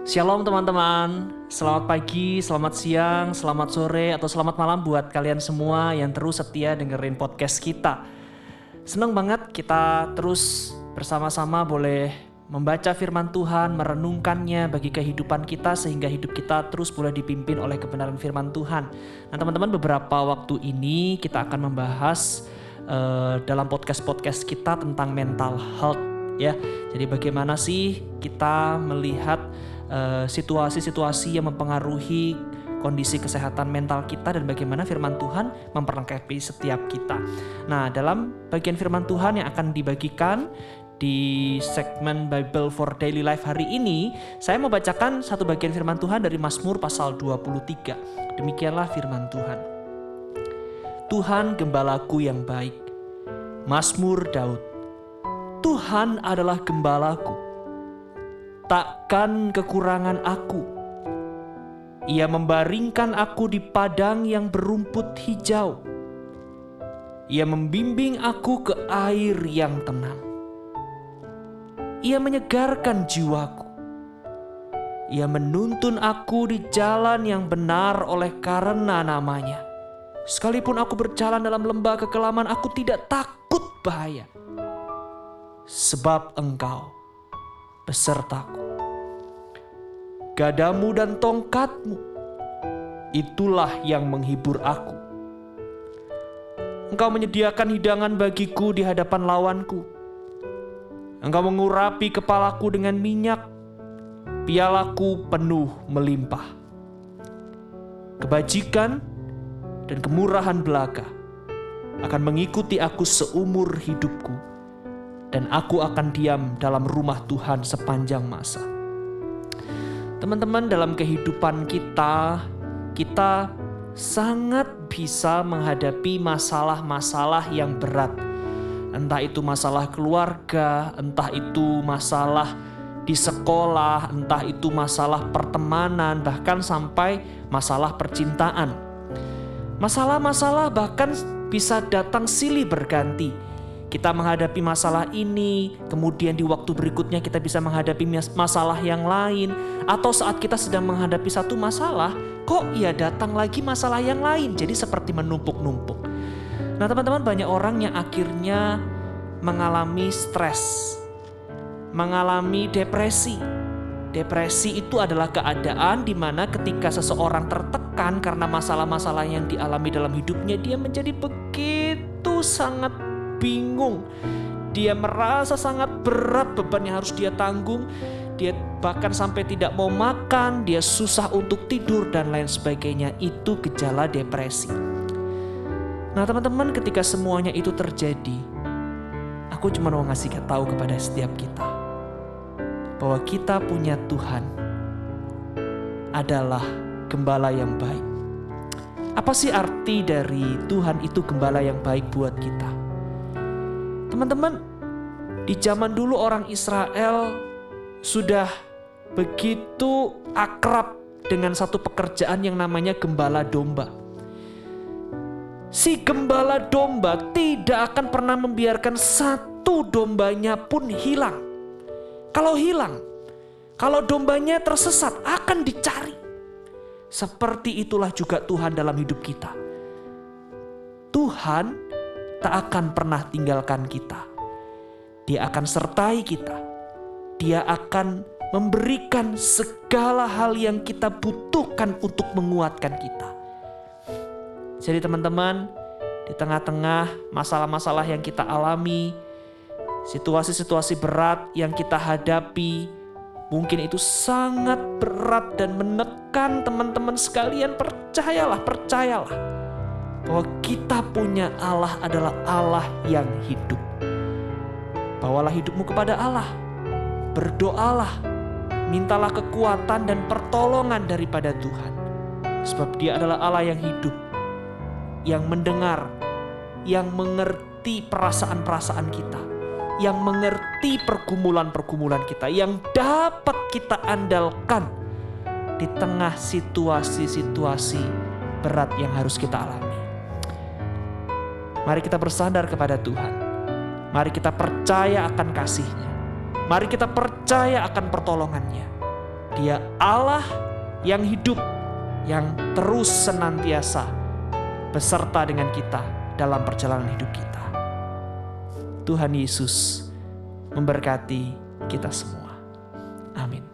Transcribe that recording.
Shalom teman-teman, selamat pagi, selamat siang, selamat sore, atau selamat malam buat kalian semua yang terus setia dengerin podcast kita. Senang banget kita terus bersama-sama boleh membaca firman Tuhan, merenungkannya bagi kehidupan kita sehingga hidup kita terus boleh dipimpin oleh kebenaran firman Tuhan. Nah teman-teman beberapa waktu ini kita akan membahas uh, dalam podcast-podcast kita tentang mental health ya. Jadi bagaimana sih kita melihat Eh, situasi-situasi yang mempengaruhi kondisi kesehatan mental kita dan bagaimana firman Tuhan memperlengkapi setiap kita. Nah, dalam bagian firman Tuhan yang akan dibagikan di segmen Bible for Daily Life hari ini, saya mau bacakan satu bagian firman Tuhan dari Mazmur pasal 23. Demikianlah firman Tuhan. Tuhan gembalaku yang baik. Mazmur Daud. Tuhan adalah gembalaku takkan kekurangan aku. Ia membaringkan aku di padang yang berumput hijau. Ia membimbing aku ke air yang tenang. Ia menyegarkan jiwaku. Ia menuntun aku di jalan yang benar oleh karena namanya. Sekalipun aku berjalan dalam lembah kekelaman, aku tidak takut bahaya. Sebab engkau besertaku. Gadamu dan tongkatmu, itulah yang menghibur aku. Engkau menyediakan hidangan bagiku di hadapan lawanku. Engkau mengurapi kepalaku dengan minyak, pialaku penuh melimpah. Kebajikan dan kemurahan belaka akan mengikuti aku seumur hidupku dan aku akan diam dalam rumah Tuhan sepanjang masa. Teman-teman, dalam kehidupan kita, kita sangat bisa menghadapi masalah-masalah yang berat. Entah itu masalah keluarga, entah itu masalah di sekolah, entah itu masalah pertemanan, bahkan sampai masalah percintaan. Masalah-masalah bahkan bisa datang silih berganti kita menghadapi masalah ini, kemudian di waktu berikutnya kita bisa menghadapi masalah yang lain, atau saat kita sedang menghadapi satu masalah, kok ya datang lagi masalah yang lain, jadi seperti menumpuk-numpuk. Nah, teman-teman, banyak orang yang akhirnya mengalami stres, mengalami depresi. Depresi itu adalah keadaan di mana ketika seseorang tertekan karena masalah-masalah yang dialami dalam hidupnya, dia menjadi begitu sangat bingung. Dia merasa sangat berat beban yang harus dia tanggung. Dia bahkan sampai tidak mau makan, dia susah untuk tidur dan lain sebagainya. Itu gejala depresi. Nah teman-teman ketika semuanya itu terjadi, aku cuma mau ngasih tahu kepada setiap kita bahwa kita punya Tuhan adalah gembala yang baik. Apa sih arti dari Tuhan itu gembala yang baik buat kita? Teman-teman, di zaman dulu orang Israel sudah begitu akrab dengan satu pekerjaan yang namanya gembala domba. Si gembala domba tidak akan pernah membiarkan satu dombanya pun hilang. Kalau hilang, kalau dombanya tersesat akan dicari. Seperti itulah juga Tuhan dalam hidup kita. Tuhan tak akan pernah tinggalkan kita. Dia akan sertai kita. Dia akan memberikan segala hal yang kita butuhkan untuk menguatkan kita. Jadi teman-teman, di tengah-tengah masalah-masalah yang kita alami, situasi-situasi berat yang kita hadapi, mungkin itu sangat berat dan menekan teman-teman sekalian. Percayalah, percayalah bahwa kita punya Allah adalah Allah yang hidup. Bawalah hidupmu kepada Allah. Berdoalah. Mintalah kekuatan dan pertolongan daripada Tuhan. Sebab dia adalah Allah yang hidup. Yang mendengar. Yang mengerti perasaan-perasaan kita. Yang mengerti pergumulan-pergumulan kita. Yang dapat kita andalkan di tengah situasi-situasi berat yang harus kita alami. Mari kita bersandar kepada Tuhan. Mari kita percaya akan kasihnya. Mari kita percaya akan pertolongannya. Dia Allah yang hidup, yang terus senantiasa beserta dengan kita dalam perjalanan hidup kita. Tuhan Yesus memberkati kita semua. Amin.